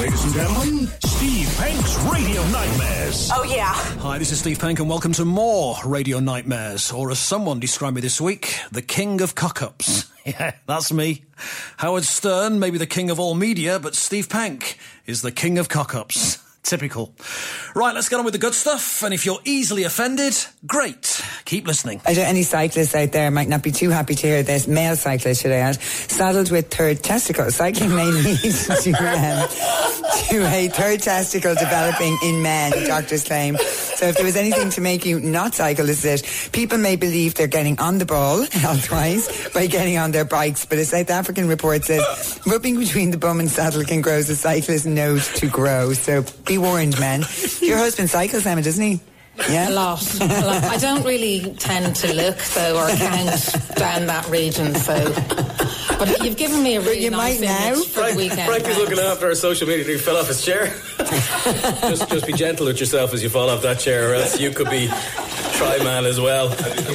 Ladies and gentlemen, Steve Penk's Radio Nightmares. Oh, yeah. Hi, this is Steve Penk, and welcome to more Radio Nightmares, or as someone described me this week, the king of cock-ups. yeah, that's me. Howard Stern may be the king of all media, but Steve Penk is the king of cock-ups. Typical. Right, let's get on with the good stuff. And if you're easily offended, great. Keep listening. I any cyclists out there might not be too happy to hear this. Male cyclists, should I add, saddled with third testicle. Cycling may lead to, to a third testicle developing in men, doctors claim. So if there was anything to make you not cycle, this is it. People may believe they're getting on the ball health-wise by getting on their bikes, but a South African report says rubbing between the bum and saddle can cause a cyclist's nose to grow. So be warned, men. Your husband cycles, Emma, doesn't he? Yeah. A lot, a lot. I don't really tend to look though or count down that region. So, but you've given me a really you nice might now. image for the weekend. Frank is looking after our social media. He fell off his chair. just, just be gentle with yourself as you fall off that chair, or else you could be try man as well.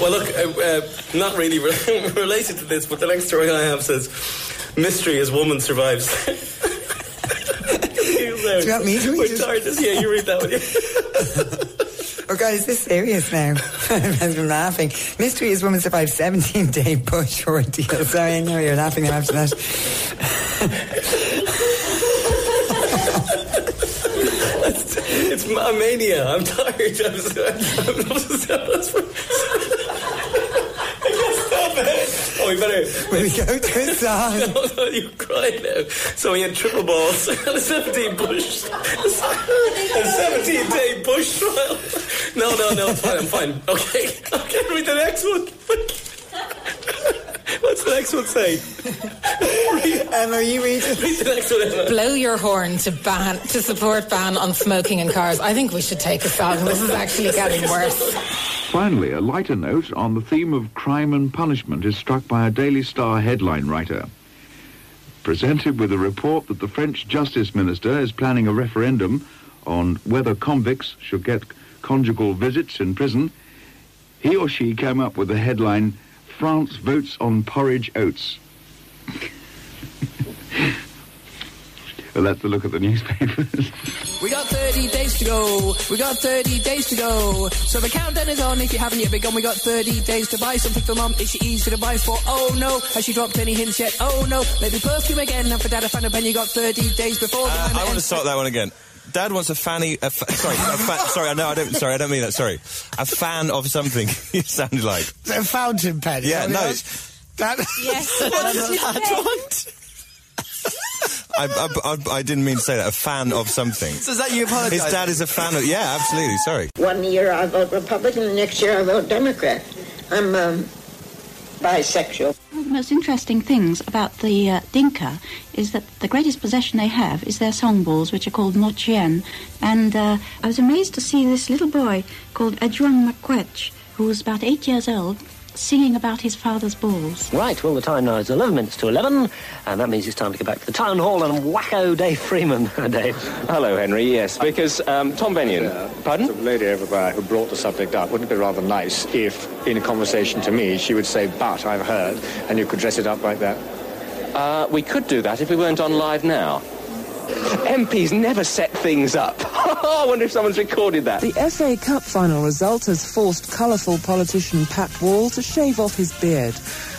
Well, look, uh, uh, not really re- related to this, but the next story I have says, "Mystery as woman survives." Do you want me to read We're tired. This- Yeah, you read that one. Oh god, is this serious now? I've been laughing. Mystery is woman survived 17 day bush ordeal. Sorry, I know you're laughing after that. It's ma- mania. I'm tired. I'm, I'm, Stop it. Oh, we better. Will we go to a song? No, no, you're crying now. So he had triple balls and a 17 bush. A 17 day bush trial. No, no, no, it's fine, I'm fine. Okay, okay, read the next one. What's the next one say? Emma, are you reading? Read the next one, Emma. Blow your horn to ban to support ban on smoking in cars. I think we should take a song. This is actually getting worse. Finally, a lighter note on the theme of crime and punishment is struck by a Daily Star headline writer. Presented with a report that the French Justice Minister is planning a referendum on whether convicts should get conjugal visits in prison, he or she came up with the headline, France votes on porridge oats. Well, that's the look at the newspapers. We got 30 days to go. We got 30 days to go. So the countdown is on. If you haven't yet begun, we got 30 days to buy something for mum. Is she easy to buy for? Oh no. Has she dropped any hints yet? Oh no. Maybe perfume again. And for dad, a fan of pen, you got 30 days before the Uh, I want to ends. start that one again. Dad wants a fanny. A fa- sorry, a fa- sorry. No, I don't. Sorry, I don't mean that. Sorry, a fan of something. it sounded like. A fountain pen. Yeah, no, it's- is? That, Yes. What does Dad want? I, I, I, I didn't mean to say that. A fan of something. So is that you apologising? His dad is a fan of. Yeah, absolutely. Sorry. One year I vote Republican, the next year I vote Democrat. I'm um, bisexual. One of the most interesting things about the uh, Dinka is that the greatest possession they have is their songballs, which are called mochien. And uh, I was amazed to see this little boy called Adjuan Makwetch, who was about eight years old, singing about his father's balls. Right, well, the time now is 11 minutes to 11, and that means it's time to go back to the town hall and wacko Dave Freeman. Dave. Hello, Henry. Yes, because um, Tom Bennion. Pardon? The lady over there who brought the subject up, wouldn't it be rather nice if, in a conversation to me, she would say, but I've heard, and you could dress it up like that? Uh, we could do that if we weren't on live now. MPs never set things up. I wonder if someone's recorded that. The FA Cup final result has forced colourful politician Pat Wall to shave off his beard.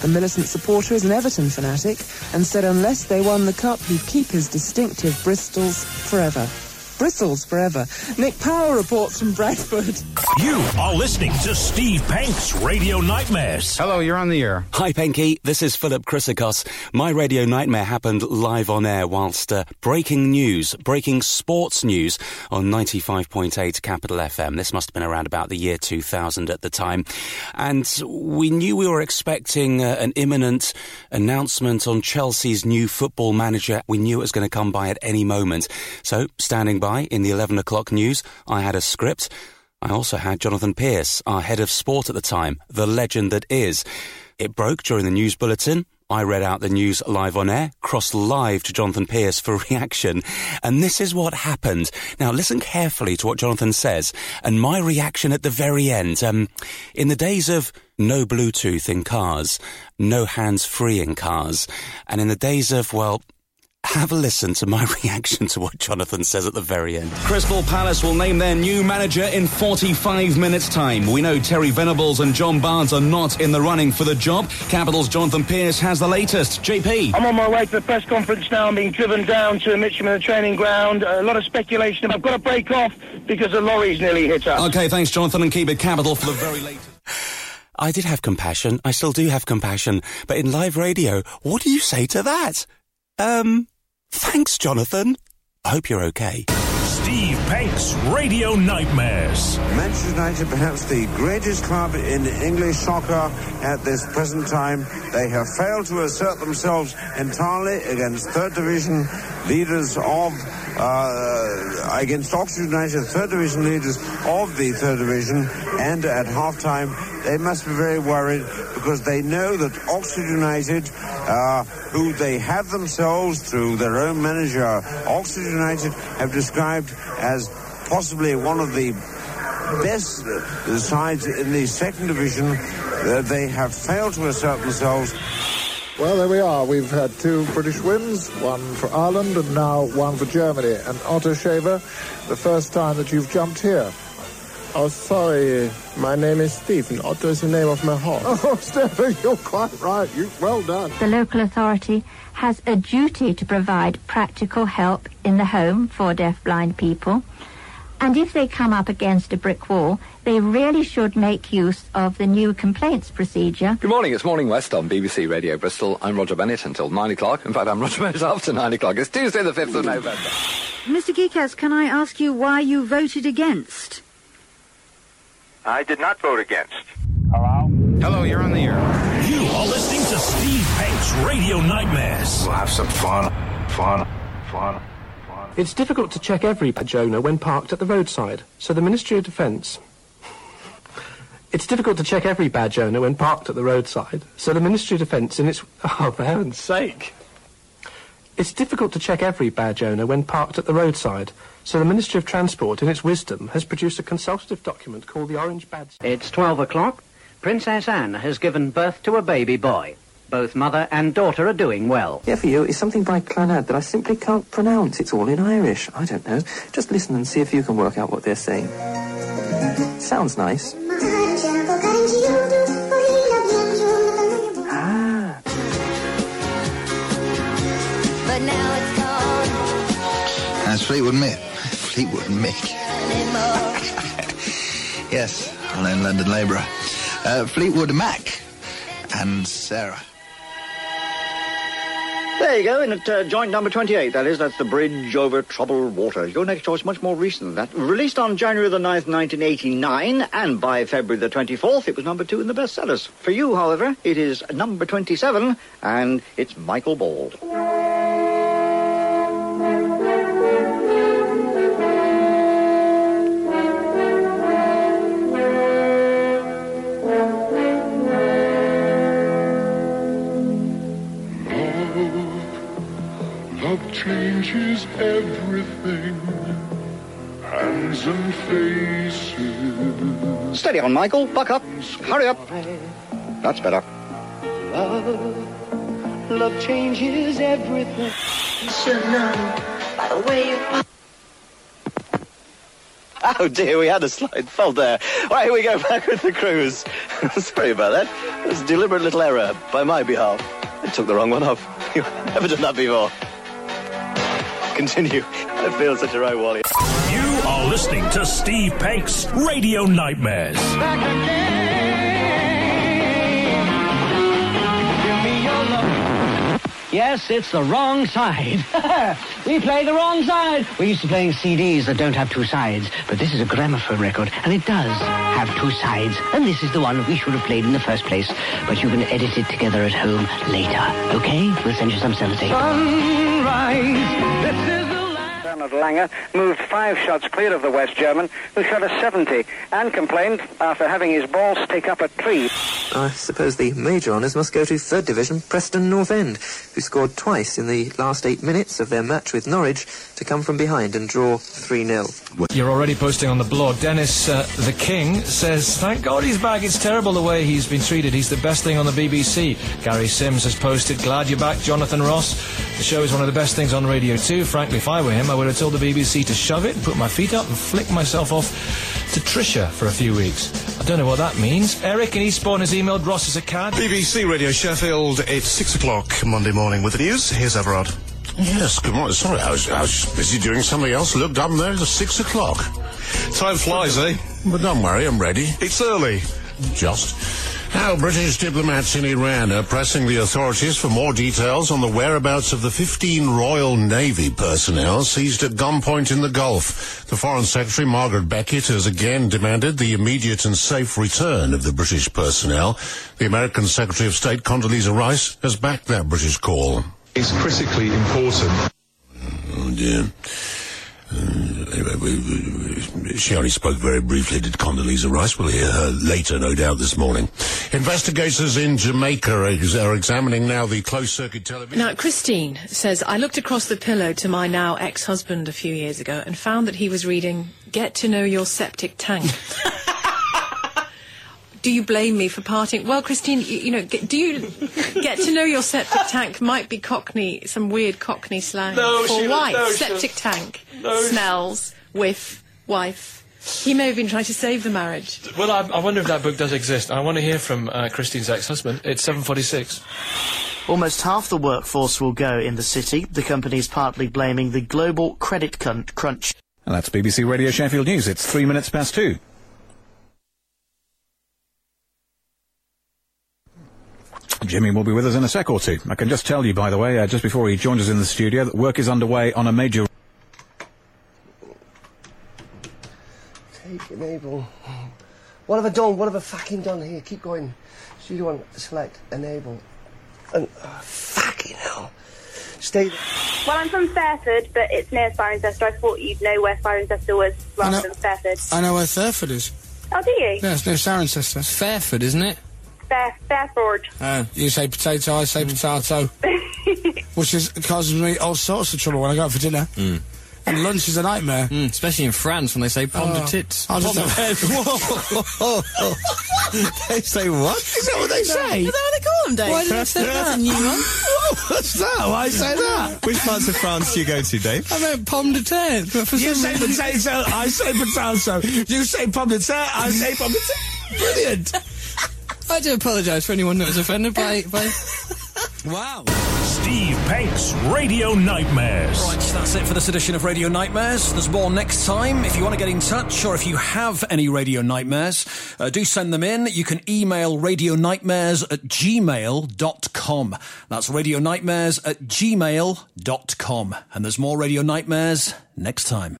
The militant supporter is an Everton fanatic and said unless they won the cup, he'd keep his distinctive bristles forever. Bristles forever. Nick Power reports from Bradford. You are listening to Steve Penk's Radio Nightmares. Hello, you're on the air. Hi, Penky. This is Philip Chrysikos. My radio nightmare happened live on air whilst uh, breaking news, breaking sports news on 95.8 Capital FM. This must have been around about the year 2000 at the time. And we knew we were expecting uh, an imminent announcement on Chelsea's new football manager. We knew it was going to come by at any moment. So, standing by in the 11 o'clock news, I had a script. I also had Jonathan Pearce, our head of sport at the time, the legend that is. It broke during the news bulletin. I read out the news live on air, crossed live to Jonathan Pearce for reaction, and this is what happened. Now listen carefully to what Jonathan says, and my reaction at the very end. Um, in the days of no Bluetooth in cars, no hands free in cars, and in the days of, well, have a listen to my reaction to what Jonathan says at the very end. Crystal Palace will name their new manager in 45 minutes' time. We know Terry Venables and John Barnes are not in the running for the job. Capital's Jonathan Pearce has the latest. JP. I'm on my way to the press conference now. I'm being driven down to Mitcham in the training ground. A lot of speculation. I've got to break off because the lorry's nearly hit us. Okay, thanks, Jonathan, and keep it capital for the very latest. I did have compassion. I still do have compassion. But in live radio, what do you say to that? Um, thanks, Jonathan. I hope you're okay. Steve Penk's Radio Nightmares. Manchester United, perhaps the greatest club in English soccer at this present time. They have failed to assert themselves entirely against third division leaders of, uh, against Oxford United, third division leaders of the third division. And at half time, they must be very worried because they know that Oxford United, uh, who they have themselves through their own manager, Oxford United, have described as possibly one of the best sides in the second division. Uh, they have failed to assert themselves. Well, there we are. We've had two British wins, one for Ireland and now one for Germany. And Otto Shaver, the first time that you've jumped here. Oh, sorry. My name is Stephen. Otto is the name of my horse. Oh, Stephen, you're quite right. You well done. The local authority has a duty to provide practical help in the home for deaf-blind people. And if they come up against a brick wall, they really should make use of the new complaints procedure. Good morning, it's Morning West on BBC Radio Bristol. I'm Roger Bennett until 9 o'clock. In fact, I'm Roger Bennett after 9 o'clock. It's Tuesday the 5th of November. Mr. Geekas, can I ask you why you voted against? I did not vote against. Hello? Hello, you're on the air. You are listening to Steve Penk's Radio Nightmares. We'll have some fun, fun, fun. Fun. It's difficult to check every Jonah when parked at the roadside, so the Ministry of Defence. It's difficult to check every badge owner when parked at the roadside, so the Ministry of Defence in its... Oh, for heaven's sake. It's difficult to check every badge owner when parked at the roadside, so the Ministry of Transport in its wisdom has produced a consultative document called the Orange Badge... It's 12 o'clock. Princess Anne has given birth to a baby boy. Both mother and daughter are doing well. Here for you, is something by Clannad that I simply can't pronounce. It's all in Irish. I don't know. Just listen and see if you can work out what they're saying. Sounds nice. Ah. But now it's gone That's Fleetwood Mick. Fleetwood Mick. yes, know London Labourer. Uh, Fleetwood Mac and Sarah. There you go, in at uh, joint number 28, that is. That's the bridge over troubled water. Your next choice much more recent than that. Released on January the 9th, 1989, and by February the 24th, it was number two in the bestsellers. For you, however, it is number 27, and it's Michael Ball. Changes everything. Hands and faces. Steady on, Michael. Buck up. Hurry up. That's better. Love, love changes everything. Should know by the way you Oh dear, we had a slight fault there. Right, here we go back with the cruise. Sorry about that. It was a deliberate little error by my behalf. I took the wrong one off. You've never done that before. Continue. I feel such a right wally. You are listening to Steve Penk's Radio Nightmares. Yes, it's the wrong side. we play the wrong side. We're used to playing CDs that don't have two sides, but this is a gramophone record, and it does have two sides. And this is the one we should have played in the first place, but you can edit it together at home later. Okay? We'll send you some sellotape. Sunrise. This is the Bernhard Langer moved five shots clear of the West German, who shot a 70, and complained after having his ball stick up a tree. I suppose the major honours must go to third division Preston North End, who scored twice in the last eight minutes of their match with Norwich to come from behind and draw 3-0. You're already posting on the blog. Dennis uh, the King says, Thank God he's back. It's terrible the way he's been treated. He's the best thing on the BBC. Gary Sims has posted, Glad you're back, Jonathan Ross. The show is one of the best things on radio too. Frankly, if I were him, I would have told the BBC to shove it, and put my feet up and flick myself off to Trisha for a few weeks. I don't know what that means. Eric in Eastbourne has emailed Ross as a cad. BBC Radio Sheffield, it's six o'clock Monday morning with the news. Here's Everard. Yes, good morning. Sorry, I was, I was busy doing something else. Looked up there, it's six o'clock. Time flies, eh? But don't worry, I'm ready. It's early. Just. Now, British diplomats in Iran are pressing the authorities for more details on the whereabouts of the 15 Royal Navy personnel seized at gunpoint in the Gulf. The Foreign Secretary, Margaret Beckett, has again demanded the immediate and safe return of the British personnel. The American Secretary of State, Condoleezza Rice, has backed that British call. It's critically important. Oh, dear. Uh, she only spoke very briefly to Condoleezza Rice. We'll hear her later, no doubt, this morning. Investigators in Jamaica are, are examining now the closed-circuit television. Now, Christine says, I looked across the pillow to my now ex-husband a few years ago and found that he was reading Get to Know Your Septic Tank. do you blame me for parting? Well, Christine, you, you know, get, do you get to know your septic tank might be Cockney, some weird Cockney slang No, for Sheila, wife. no, septic Sheila. tank No. smells whiff wife. He may have been trying to save the marriage. Well, I, I wonder if that book does exist. I want to hear from uh, Christine's ex-husband. It's 7.46. Almost half the workforce will go in the city. The company is partly blaming the global credit crunch. And that's BBC Radio Sheffield News. It's three minutes past two. Jimmy will be with us in a sec or two. I can just tell you, by the way, uh, just before he joins us in the studio, that work is underway on a major. Take enable. What have I done? What have I fucking done here? Keep going. Studio one, select, enable. And, uh, fucking hell. Stay there. Well, I'm from Fairford, but it's near Cirencester. I thought you'd know where Cirencester was rather know- than Fairford. I know where Fairford is. Oh, do you? Yeah, it's near Cirencester. It's Fairford, isn't it? Fair, Fairford. Oh. Uh, you say potato, I say potato. Which is causes me all sorts of trouble when I go out for dinner. Mm. And lunch is a nightmare. Mm, especially in France when they say pomme de Oh. tits. I just they say what? Is that what they say? Is that what they call them, Dave? Why did they say that? That's a new one. What's that? Why say that? Which parts of France do you go to, Dave? I meant pomme de terre. But for You some say reason- potato, I say potato. You say pomme de terre, I say pomme de terre. Brilliant. I do apologise for anyone that was offended by... by... wow. Steve Penk's Radio Nightmares. Right, that's it for this edition of Radio Nightmares. There's more next time. If you want to get in touch or if you have any Radio Nightmares, uh, do send them in. You can email Radio Nightmares at gmail.com. That's Radio Nightmares at gmail.com. And there's more Radio Nightmares next time.